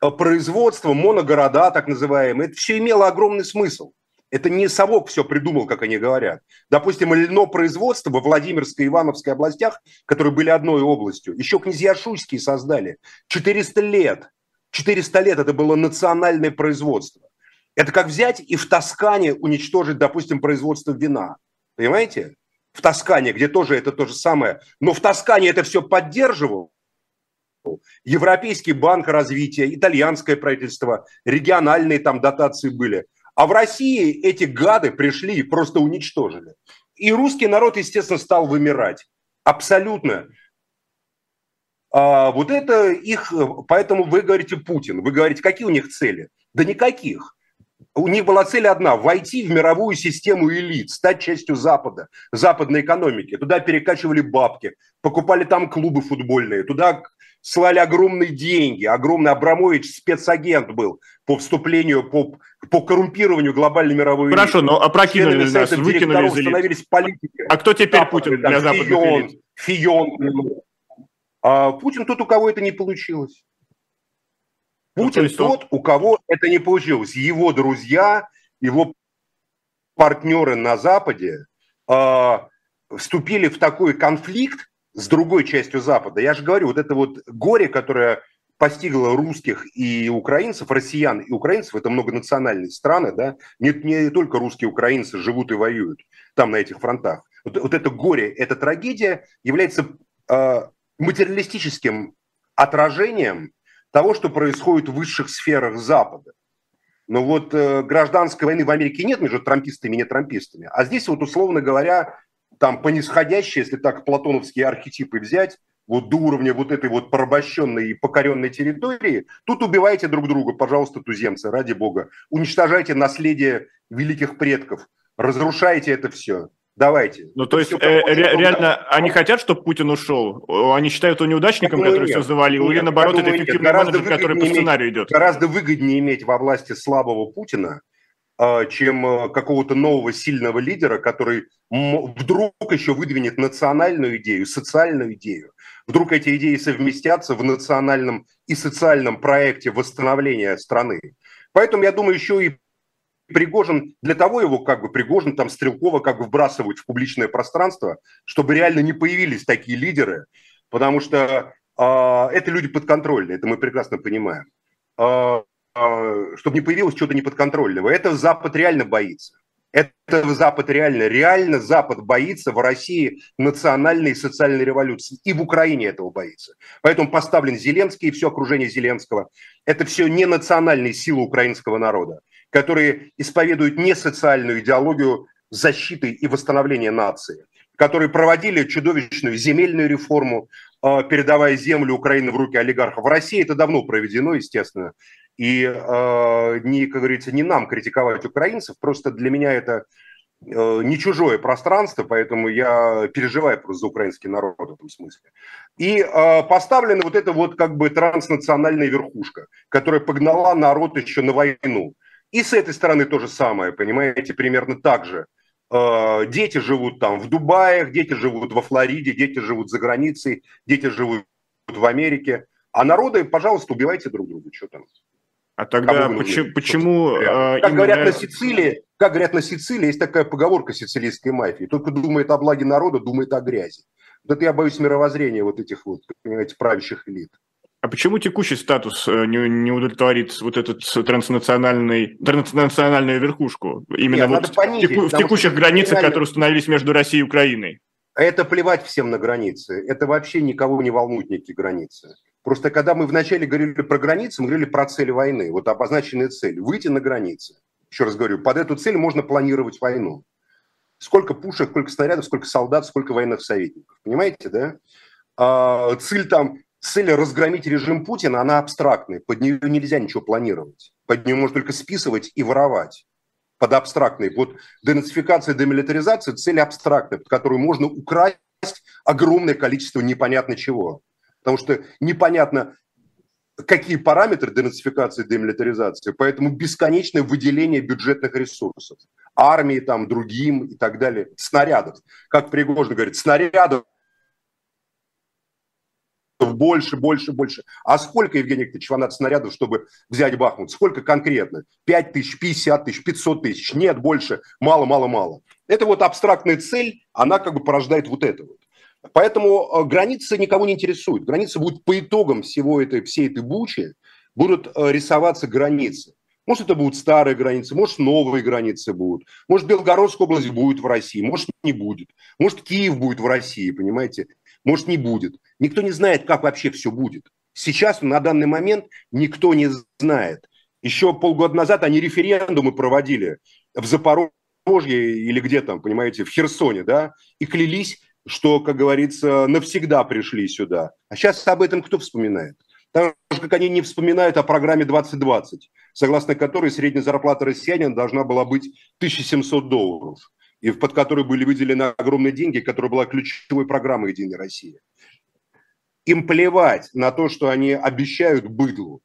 производство, моногорода так называемые, это все имело огромный смысл. Это не совок все придумал, как они говорят. Допустим, льно производство во Владимирской и Ивановской областях, которые были одной областью, еще князья Шуйские создали. 400 лет. 400 лет это было национальное производство. Это как взять и в Тоскане уничтожить, допустим, производство вина. Понимаете? В Тоскане, где тоже это то же самое. Но в Тоскане это все поддерживал Европейский банк развития, итальянское правительство, региональные там дотации были. А в России эти гады пришли и просто уничтожили. И русский народ, естественно, стал вымирать. Абсолютно. А вот это их... Поэтому вы говорите Путин. Вы говорите, какие у них цели? Да никаких. У них была цель одна – войти в мировую систему элит, стать частью Запада, западной экономики. Туда перекачивали бабки, покупали там клубы футбольные, туда слали огромные деньги, огромный Абрамович спецагент был по вступлению, по, по коррумпированию глобальной мировой Хорошо, но опрокинули нас, выкинули из становились политики. А кто теперь Запад, Путин для западных Фион, элит? Фион. А Путин тот, у кого это не получилось. Путин ну, то тот, у кого это не получилось. Его друзья, его партнеры на Западе э, вступили в такой конфликт с другой частью Запада. Я же говорю, вот это вот горе, которое постигло русских и украинцев, россиян и украинцев, это многонациональные страны, да, не, не только русские украинцы живут и воюют там на этих фронтах. Вот, вот это горе, эта трагедия является э, материалистическим отражением того, что происходит в высших сферах Запада. Но вот э, гражданской войны в Америке нет между трампистами и нетрампистами. А здесь вот, условно говоря, там по нисходящей, если так платоновские архетипы взять, вот до уровня вот этой вот порабощенной и покоренной территории, тут убивайте друг друга, пожалуйста, туземцы, ради бога. Уничтожайте наследие великих предков, разрушайте это все. Давайте. Ну, то есть, э, ре- реально, они хотят, чтобы Путин ушел? Они считают его неудачником, который нет. все завалил? Нет, Или, наоборот, это эффективный менеджер, который по сценарию идет? Гораздо выгоднее иметь во власти слабого Путина, чем а, какого-то нового сильного лидера, который вдруг еще выдвинет национальную идею, социальную идею. Вдруг эти идеи совместятся в национальном и социальном проекте восстановления страны. Поэтому, я думаю, еще и Пригожин, для того его как бы Пригожин, там Стрелкова как бы вбрасывают в публичное пространство, чтобы реально не появились такие лидеры, потому что э, это люди подконтрольные, это мы прекрасно понимаем. Э, чтобы не появилось чего-то неподконтрольного. Это Запад реально боится. Это Запад реально, реально Запад боится в России национальной и социальной революции. И в Украине этого боится. Поэтому поставлен Зеленский и все окружение Зеленского. Это все не национальные силы украинского народа которые исповедуют не социальную идеологию защиты и восстановления нации, которые проводили чудовищную земельную реформу, э, передавая землю Украины в руки олигархов. В России это давно проведено, естественно. И э, не, как говорится, не нам критиковать украинцев, просто для меня это э, не чужое пространство, поэтому я переживаю просто за украинский народ в этом смысле. И э, поставлена вот эта вот как бы транснациональная верхушка, которая погнала народ еще на войну. И с этой стороны то же самое, понимаете, примерно так же. Э, дети живут там в Дубае, дети живут во Флориде, дети живут за границей, дети живут в Америке. А народы, пожалуйста, убивайте друг друга, что там. А тогда почему... почему э, как именно... говорят на Сицилии, как говорят на Сицилии, есть такая поговорка сицилийской мафии. Только думает о благе народа, думает о грязи. Вот это я боюсь мировоззрения вот этих вот, понимаете, правящих элит. А почему текущий статус э, не, не удовлетворит вот этот транснациональный, транснациональную верхушку? Именно Нет, вот понизить, в текущих границах, реально... которые установились между Россией и Украиной. Это плевать всем на границы. Это вообще никого не волнует никакие границы. Просто когда мы вначале говорили про границы, мы говорили про цель войны. Вот обозначенная цель – выйти на границы. Еще раз говорю, под эту цель можно планировать войну. Сколько пушек, сколько снарядов, сколько солдат, сколько военных советников. Понимаете, да? А, цель там цель разгромить режим Путина, она абстрактная. Под нее нельзя ничего планировать. Под нее можно только списывать и воровать. Под абстрактной. Вот денацификация, демилитаризация – цель абстрактная, под которую можно украсть огромное количество непонятно чего. Потому что непонятно, какие параметры денацификации демилитаризации, поэтому бесконечное выделение бюджетных ресурсов. Армии, там, другим и так далее. Снарядов. Как Пригожин говорит, снарядов больше, больше, больше. А сколько, Евгений Викторович, вам надо снарядов, чтобы взять Бахмут? Сколько конкретно? 5 тысяч, 50 тысяч, 500 тысяч? Нет, больше. Мало, мало, мало. Это вот абстрактная цель, она как бы порождает вот это вот. Поэтому э, границы никого не интересуют. Границы будут по итогам всего этой, всей этой бучи, будут э, рисоваться границы. Может, это будут старые границы, может, новые границы будут. Может, Белгородская область будет в России, может, не будет. Может, Киев будет в России, понимаете? Может, не будет. Никто не знает, как вообще все будет. Сейчас, на данный момент, никто не знает. Еще полгода назад они референдумы проводили в Запорожье или где там, понимаете, в Херсоне, да, и клялись, что, как говорится, навсегда пришли сюда. А сейчас об этом кто вспоминает? Так же, как они не вспоминают о программе 2020, согласно которой средняя зарплата россиянина должна была быть 1700 долларов, и под которой были выделены огромные деньги, которая была ключевой программой «Единой России». Им плевать на то, что они обещают быдлу.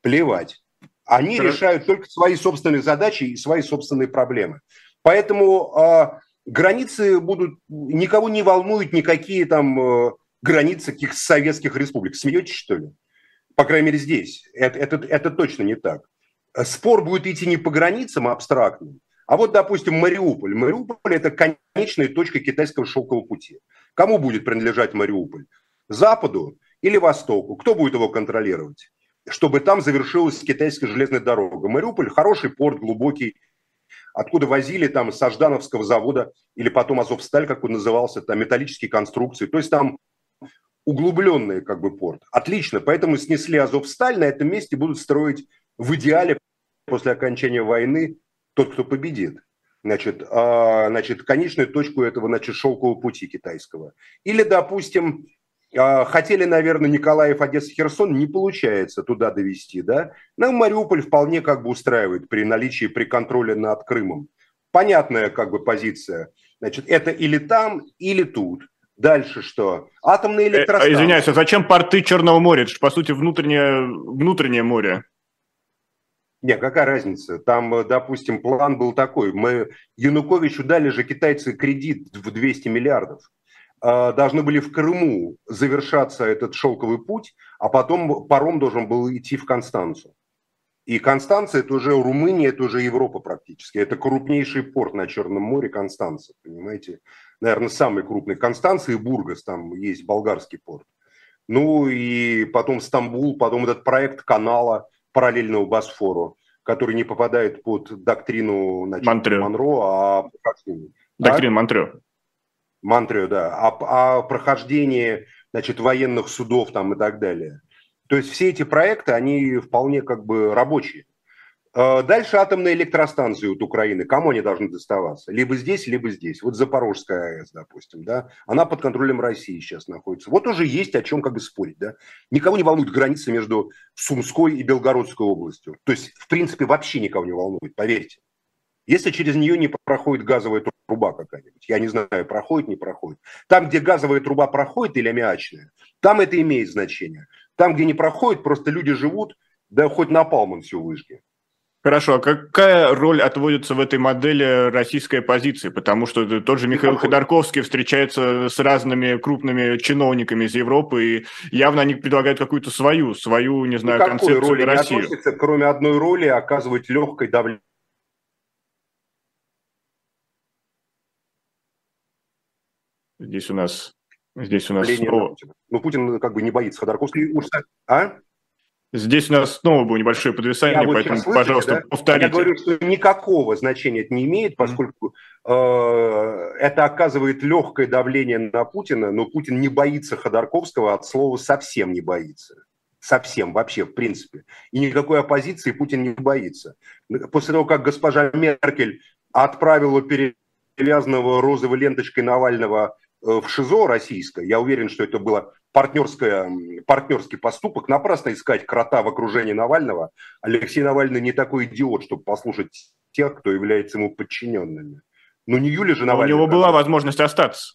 Плевать. Они Хорошо. решают только свои собственные задачи и свои собственные проблемы. Поэтому э, границы будут... Никого не волнуют никакие там э, границы каких советских республик. Смеетесь, что ли? По крайней мере, здесь. Это, это, это точно не так. Спор будет идти не по границам абстрактным, а вот, допустим, Мариуполь. Мариуполь – это конечная точка китайского шелкового пути. Кому будет принадлежать Мариуполь? Западу или Востоку? Кто будет его контролировать? Чтобы там завершилась китайская железная дорога. Мариуполь хороший порт, глубокий, откуда возили там с Аждановского завода или потом Азовсталь, как он назывался, там металлические конструкции. То есть там углубленный как бы порт. Отлично, поэтому снесли Азовсталь, на этом месте будут строить в идеале после окончания войны тот, кто победит. Значит, а, значит, конечную точку этого, значит, шелкового пути китайского. Или, допустим, хотели, наверное, Николаев, Одесса, Херсон, не получается туда довести, да? Нам Мариуполь вполне как бы устраивает при наличии, при контроле над Крымом. Понятная как бы позиция. Значит, это или там, или тут. Дальше что? Атомные э, электростанции. Извиняюсь, а зачем порты Черного моря? Это же, по сути, внутреннее, внутреннее море. Не, какая разница? Там, э, допустим, план был такой. Мы Януковичу дали же китайцы кредит в 200 миллиардов. А, должны были в Крыму завершаться этот шелковый путь, а потом паром должен был идти в Констанцию. И Констанция – это уже Румыния, это уже Европа практически. Это крупнейший порт на Черном море Констанция, понимаете? Наверное, самый крупный. Констанция и Бургас, там есть болгарский порт. Ну и потом Стамбул, потом этот проект канала параллельного Босфору, который не попадает под доктрину значит. Монро, а Доктрину а? Монтрео. Монтрео, да. А, а прохождение значит, военных судов там и так далее – то есть все эти проекты, они вполне как бы рабочие. А, дальше атомные электростанции от Украины. Кому они должны доставаться? Либо здесь, либо здесь. Вот Запорожская АЭС, допустим, да, она под контролем России сейчас находится. Вот уже есть о чем как бы спорить, да. Никого не волнует граница между Сумской и Белгородской областью. То есть, в принципе, вообще никого не волнует, поверьте. Если через нее не проходит газовая труба какая-нибудь, я не знаю, проходит, не проходит. Там, где газовая труба проходит или аммиачная, там это имеет значение. Там, где не проходит, просто люди живут, да хоть на напалмом все выжги. Хорошо, а какая роль отводится в этой модели российской оппозиции? Потому что тот же Михаил. Ходорковский встречается с разными крупными чиновниками из Европы, и явно они предлагают какую-то свою, свою, не знаю, Никакой концепцию роли относится, кроме одной роли, оказывать легкое давление. Здесь у нас Здесь у нас снова... Путина. Ну, Путин как бы не боится Ходорковский. А? Здесь у нас снова было небольшое подвисание, Я поэтому, слышите, пожалуйста, да? повторите. Я говорю, что никакого значения это не имеет, поскольку э, это оказывает легкое давление на Путина, но Путин не боится Ходорковского от слова совсем не боится. Совсем, вообще, в принципе. И никакой оппозиции Путин не боится. После того, как госпожа Меркель отправила перевязанного розовой ленточкой Навального в ШИЗО российское, я уверен, что это было партнерское, партнерский поступок, напрасно искать крота в окружении Навального. Алексей Навальный не такой идиот, чтобы послушать тех, кто является ему подчиненными. Ну не Юля же Навальный. У него была возможность остаться.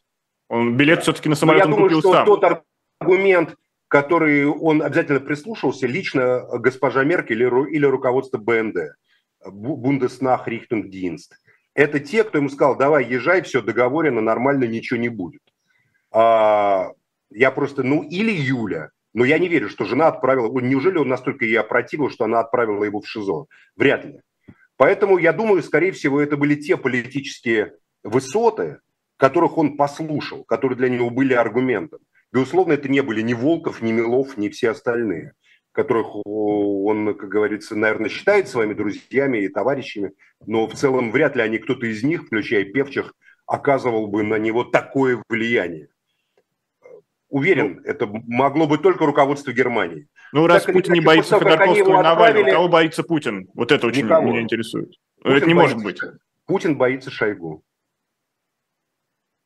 Он билет все-таки на самолет Но я думаю, что сам. тот аргумент, который он обязательно прислушался, лично госпожа Меркель или, или руководство БНД, Бундеснах Рихтунгдинст – это те, кто ему сказал, давай, езжай, все договорено, нормально, ничего не будет. А, я просто, ну, или Юля, но я не верю, что жена отправила, неужели он настолько ей опротивил, что она отправила его в ШИЗО? Вряд ли. Поэтому я думаю, скорее всего, это были те политические высоты, которых он послушал, которые для него были аргументом. Безусловно, это не были ни Волков, ни Милов, ни все остальные которых он, как говорится, наверное, считает своими друзьями и товарищами, но в целом вряд ли они, кто-то из них, включая певчих, оказывал бы на него такое влияние. Уверен, ну, это могло быть только руководство Германии. Ну, раз так, Путин не боится Ходорковского и Навального, кого боится Путин? Вот это очень Никого. меня интересует. Путин это не может быть. Путин боится Шойгу.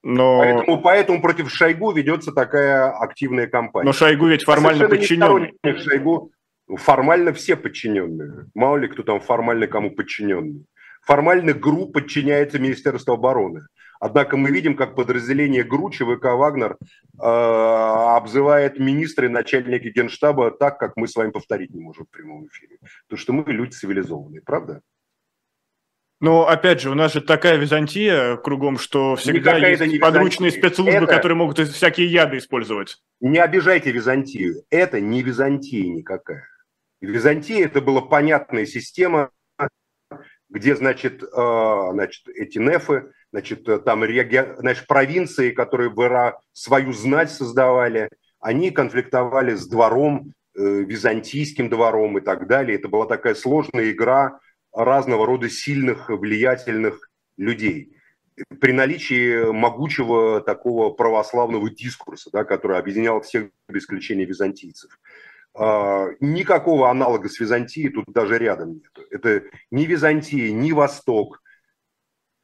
Но... Поэтому, поэтому против Шойгу ведется такая активная кампания. Но Шойгу ведь формально а подчиненный. Шойгу формально все подчиненные. Мало ли кто там формально кому подчиненный. Формально ГРУ подчиняется Министерству обороны. Однако мы видим, как подразделение ГРУ ЧВК «Вагнер» э, обзывает министры и начальники генштаба так, как мы с вами повторить не можем в прямом эфире. Потому что мы люди цивилизованные, правда? Но опять же, у нас же такая Византия кругом, что всегда Никакая есть подручные спецслужбы, это... которые могут всякие яды использовать. Не обижайте Византию. Это не Византия никакая. Византия это была понятная система, где, значит, э, значит эти нефы значит, там реги... значит, провинции, которые в свою знать создавали, они конфликтовали с двором, э, византийским двором и так далее. Это была такая сложная игра разного рода сильных, влиятельных людей. При наличии могучего такого православного дискурса, да, который объединял всех без исключения византийцев. А, никакого аналога с Византией тут даже рядом нет. Это ни Византия, ни Восток.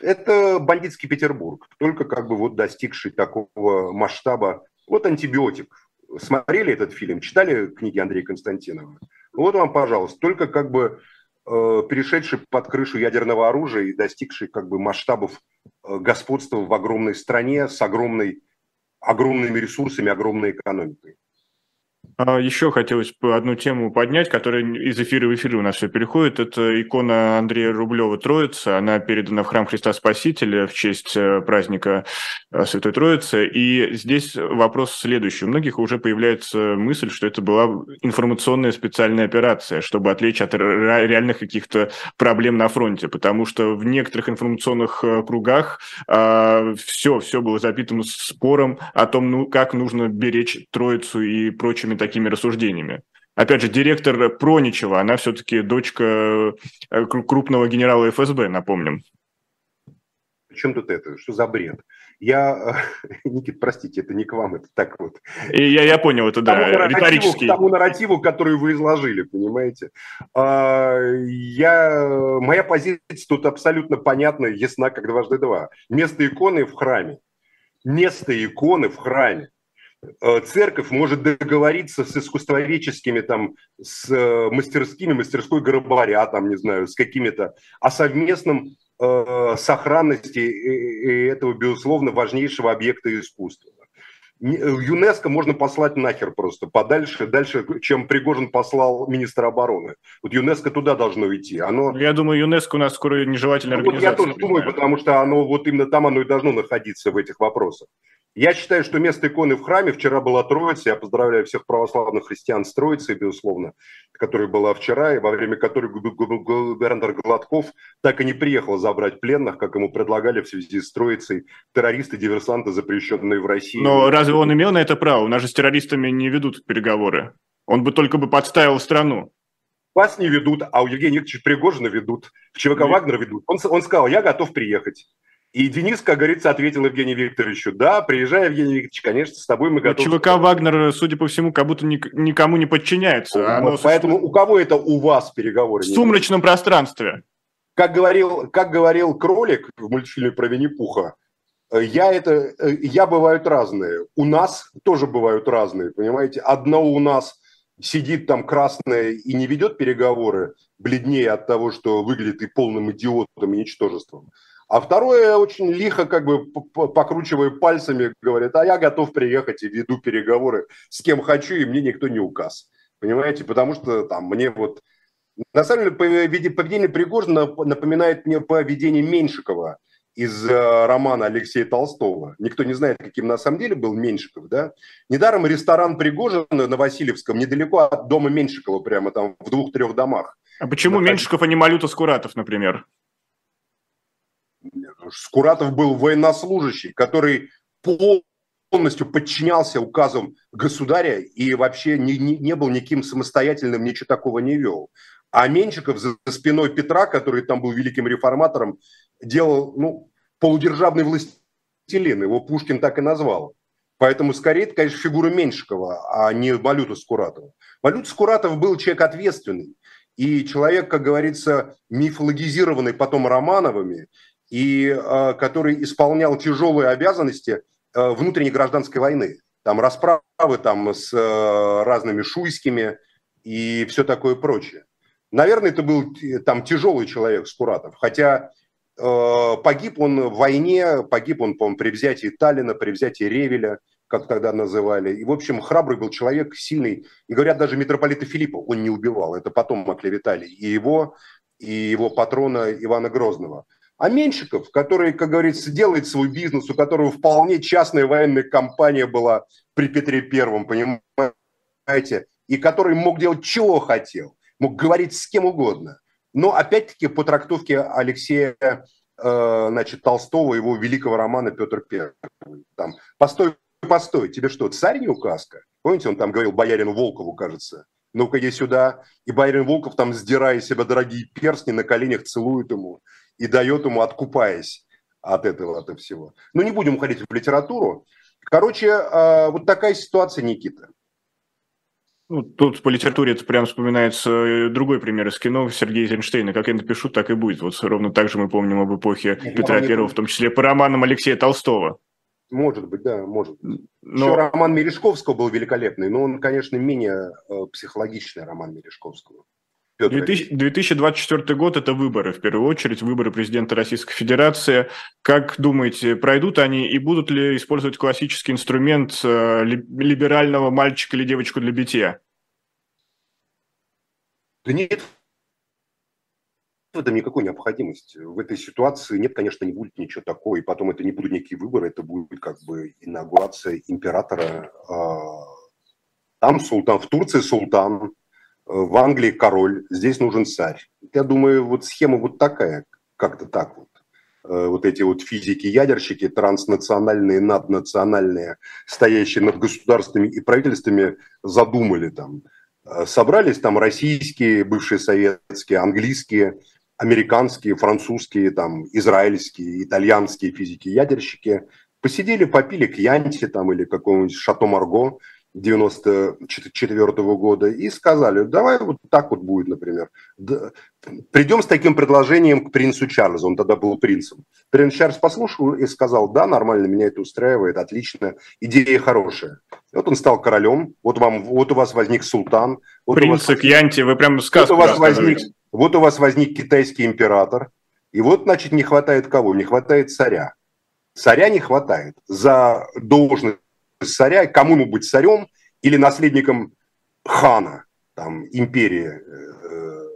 Это бандитский Петербург, только как бы вот достигший такого масштаба. Вот антибиотик. Смотрели этот фильм, читали книги Андрея Константинова? Вот вам, пожалуйста, только как бы перешедший под крышу ядерного оружия и достигший как бы масштабов э, господства в огромной стране с огромной, огромными ресурсами, огромной экономикой. А, Еще хотелось одну тему поднять, которая из эфира в эфир у нас все переходит. Это икона Андрея Рублева Троица. Она передана в храм Христа Спасителя в честь э, праздника э, Святой Троицы. И здесь вопрос следующий. У многих уже появляется мысль, что это была информационная специальная операция, чтобы отвлечь от реальных каких-то проблем на фронте. Потому что в некоторых информационных э, кругах а, все, все было запитано спором о том, ну, как нужно беречь Троицу и прочими такими рассуждениями. Опять же, директор Проничева, она все-таки дочка э, крупного генерала ФСБ, напомним. Причем тут это? Что за бред? Я, Никит, простите, это не к вам, это так вот. И я, я понял, это да, тому риторический. К тому нарративу, который вы изложили, понимаете. А, я, моя позиция тут абсолютно понятна, ясна, как дважды два. Место иконы в храме. Место иконы в храме. Э, церковь может договориться с искусствоведческими, там, с э, мастерскими, мастерской гробаря, там, не знаю, с какими-то, о совместном э, сохранности этого, безусловно, важнейшего объекта искусства. Э, ЮНЕСКО можно послать нахер просто подальше, дальше, чем Пригожин послал министра обороны. Вот ЮНЕСКО туда должно идти. Оно... Я думаю, ЮНЕСКО у нас скоро нежелательная ну, организация. Вот я тоже думаю, потому что оно вот именно там оно и должно находиться в этих вопросах. Я считаю, что место иконы в храме вчера была Троица. Я поздравляю всех православных христиан с Троицей, безусловно, которая была вчера, и во время которой губернатор Гладков так и не приехал забрать пленных, как ему предлагали в связи с Троицей террористы, диверсанты, запрещенные в России. Но разве он имел на это право? У нас же с террористами не ведут переговоры. Он бы только бы подставил страну. Вас не ведут, а у Евгения Викторовича Пригожина ведут, в ЧВК Вагнер ведут. Он, он сказал, я готов приехать. И Денис, как говорится, ответил Евгению Викторовичу, да, приезжай, Евгений Викторович, конечно, с тобой мы готовы. ЧВК «Вагнер», судя по всему, как будто никому не подчиняется. Вот, Оно поэтому у кого это у вас переговоры? В сумрачном пространстве. Как говорил, как говорил Кролик в мультфильме про Винни-Пуха, я это, я бывают разные. У нас тоже бывают разные, понимаете? Одно у нас сидит там красное и не ведет переговоры, бледнее от того, что выглядит и полным идиотом и ничтожеством. А второе очень лихо, как бы покручивая пальцами, говорит, а я готов приехать и веду переговоры с кем хочу, и мне никто не указ. Понимаете, потому что там мне вот... На самом деле поведение Пригожина напоминает мне поведение Меньшикова из э, романа Алексея Толстого. Никто не знает, каким на самом деле был Меньшиков, да? Недаром ресторан Пригожина на Васильевском недалеко от дома Меньшикова, прямо там в двух-трех домах. А почему Меньшиков, а не Малюта Скуратов, например? Скуратов был военнослужащий, который полностью подчинялся указам государя и вообще не, не, не был никаким самостоятельным, ничего такого не вел. А Меньшиков за спиной Петра, который там был великим реформатором, делал ну, полудержавный властелин. Его Пушкин так и назвал. Поэтому скорее это, конечно, фигура Меньшикова, а не Валюта Скуратова. Валюта Скуратов был человек ответственный. И человек, как говорится, мифологизированный потом Романовыми, и э, который исполнял тяжелые обязанности э, внутренней гражданской войны. Там расправы там, с э, разными шуйскими и все такое прочее. Наверное, это был там тяжелый человек Скуратов, хотя э, погиб он в войне, погиб он, по при взятии Таллина, при взятии Ревеля, как тогда называли. И, в общем, храбрый был человек, сильный. И говорят, даже митрополита Филиппа он не убивал. Это потом оклеветали и его, и его патрона Ивана Грозного. А Меньшиков, который, как говорится, делает свой бизнес, у которого вполне частная военная компания была при Петре Первом, понимаете, и который мог делать чего хотел, мог говорить с кем угодно. Но опять-таки по трактовке Алексея э, значит, Толстого, его великого романа «Петр Первый». Там, постой, постой, тебе что, царь не указка? Помните, он там говорил боярину Волкову, кажется, ну-ка иди сюда. И боярин Волков там, сдирая себя дорогие перстни, на коленях целует ему и дает ему, откупаясь от этого, от всего. Ну, не будем уходить в литературу. Короче, э, вот такая ситуация, Никита. Ну, тут по литературе это прям вспоминается э, другой пример из кино Сергея Эйзенштейна. Как я напишу, так и будет. Вот ровно так же мы помним об эпохе Нет, Петра Первого, в том числе по романам Алексея Толстого. Может быть, да, может быть. Но... Еще роман Мережковского был великолепный, но он, конечно, менее э, психологичный роман Мережковского. 2024 год – это выборы, в первую очередь, выборы президента Российской Федерации. Как думаете, пройдут они и будут ли использовать классический инструмент э, либерального мальчика или девочку для битья? Да нет в этом никакой необходимости. В этой ситуации нет, конечно, не будет ничего такого, и потом это не будут никакие выборы, это будет как бы инаугурация императора. А, там султан, в Турции султан, в Англии король, здесь нужен царь. Я думаю, вот схема вот такая, как-то так вот. Э, вот эти вот физики-ядерщики, транснациональные, наднациональные, стоящие над государствами и правительствами, задумали там. Э, собрались там российские, бывшие советские, английские, американские, французские, там, израильские, итальянские физики-ядерщики, посидели, попили кьянти там или какого-нибудь Шато Марго, 94 -го года и сказали, давай вот так вот будет, например. Придем с таким предложением к принцу Чарльзу, он тогда был принцем. Принц Чарльз послушал и сказал, да, нормально, меня это устраивает, отлично, идея хорошая. И вот он стал королем, вот, вам, вот у вас возник султан. Вот Принц вас, Кьянти, вы прям сказку вот у вас возник, Вот у вас возник китайский император, и вот, значит, не хватает кого? Не хватает царя. Царя не хватает. За должность царя, кому ему быть царем или наследником хана, там, империи. Э,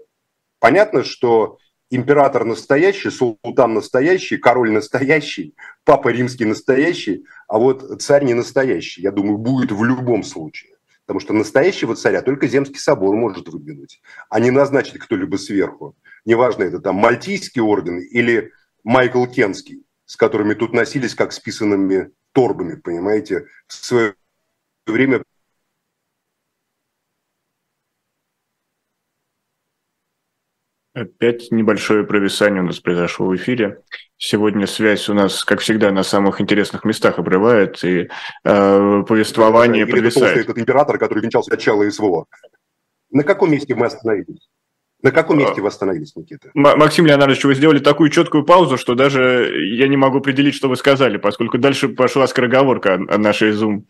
понятно, что император настоящий, султан настоящий, король настоящий, папа римский настоящий, а вот царь не настоящий. Я думаю, будет в любом случае. Потому что настоящего царя только Земский собор может выдвинуть, а не назначить кто-либо сверху. Неважно, это там Мальтийский орден или Майкл Кенский, с которыми тут носились как с писанными торбами, понимаете, в свое время Опять небольшое провисание у нас произошло в эфире. Сегодня связь у нас, как всегда, на самых интересных местах обрывает, и э, повествование Или провисает. Это этот император, который венчался начало СВО. На каком месте мы остановились? На каком месте вы остановились, Никита? Максим Леонардович, вы сделали такую четкую паузу, что даже я не могу определить, что вы сказали, поскольку дальше пошла скороговорка о нашей Zoom.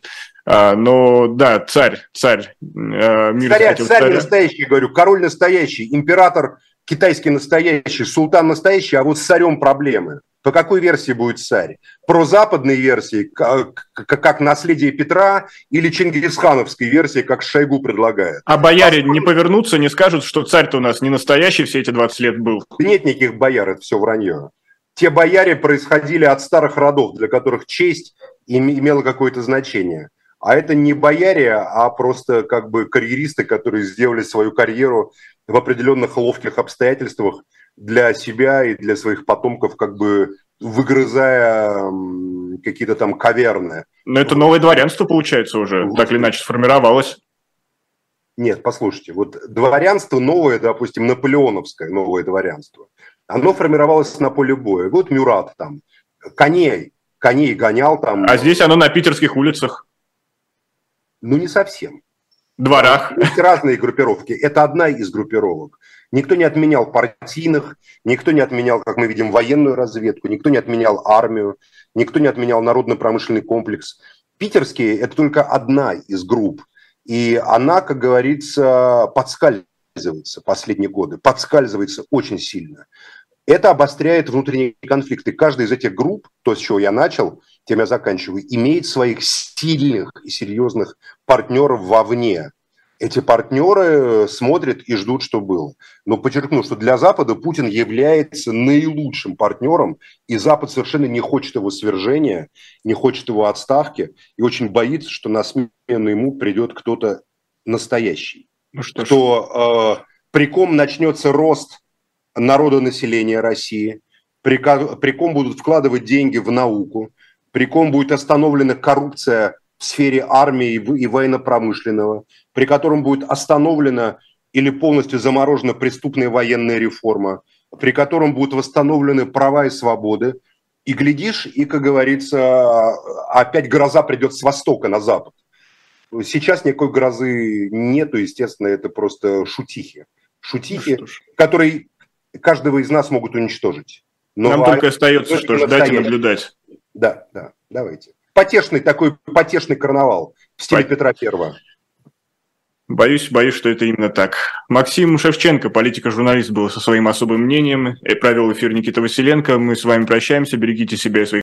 А, но да, царь, царь. А, мир царя, царь царя. настоящий, говорю, король настоящий, император китайский настоящий, султан настоящий, а вот с царем проблемы. По какой версии будет царь? Про западной версии, как наследие Петра, или чингисхановской версии, как Шойгу предлагает? А бояре не повернутся, не скажут, что царь-то у нас не настоящий все эти 20 лет был? Нет никаких бояр, это все вранье. Те бояре происходили от старых родов, для которых честь имела какое-то значение. А это не бояре, а просто как бы карьеристы, которые сделали свою карьеру в определенных ловких обстоятельствах – для себя и для своих потомков, как бы выгрызая какие-то там каверны. Но это новое дворянство, получается, уже, вот. так или иначе, сформировалось. Нет, послушайте, вот дворянство новое, допустим, наполеоновское новое дворянство, оно формировалось на поле боя. Вот Мюрат там, коней, коней гонял там. А здесь оно на питерских улицах. Ну, не совсем. Дворах. Есть разные группировки. Это одна из группировок. Никто не отменял партийных, никто не отменял, как мы видим, военную разведку, никто не отменял армию, никто не отменял народно-промышленный комплекс. Питерские – это только одна из групп. И она, как говорится, подскальзывается последние годы, подскальзывается очень сильно. Это обостряет внутренние конфликты. Каждая из этих групп, то, с чего я начал, тем я заканчиваю, имеет своих сильных и серьезных партнеров вовне эти партнеры смотрят и ждут, что было. Но подчеркну, что для Запада Путин является наилучшим партнером, и Запад совершенно не хочет его свержения, не хочет его отставки, и очень боится, что на смену ему придет кто-то настоящий. Ну что кто, э, при ком начнется рост народонаселения России, при, при ком будут вкладывать деньги в науку, при ком будет остановлена коррупция в сфере армии и военно-промышленного, при котором будет остановлена или полностью заморожена преступная военная реформа, при котором будут восстановлены права и свободы. И глядишь, и, как говорится, опять гроза придет с востока на запад. Сейчас никакой грозы нету, естественно, это просто шутихи. Шутихи, ну, которые каждого из нас могут уничтожить. Но Нам только остается, что ждать и наблюдать. Да, да, давайте. Потешный такой, потешный карнавал в стиле По... Петра Первого. Боюсь, боюсь, что это именно так. Максим Шевченко, политика-журналист, был со своим особым мнением. И провел эфир Никита Василенко. Мы с вами прощаемся. Берегите себя и своих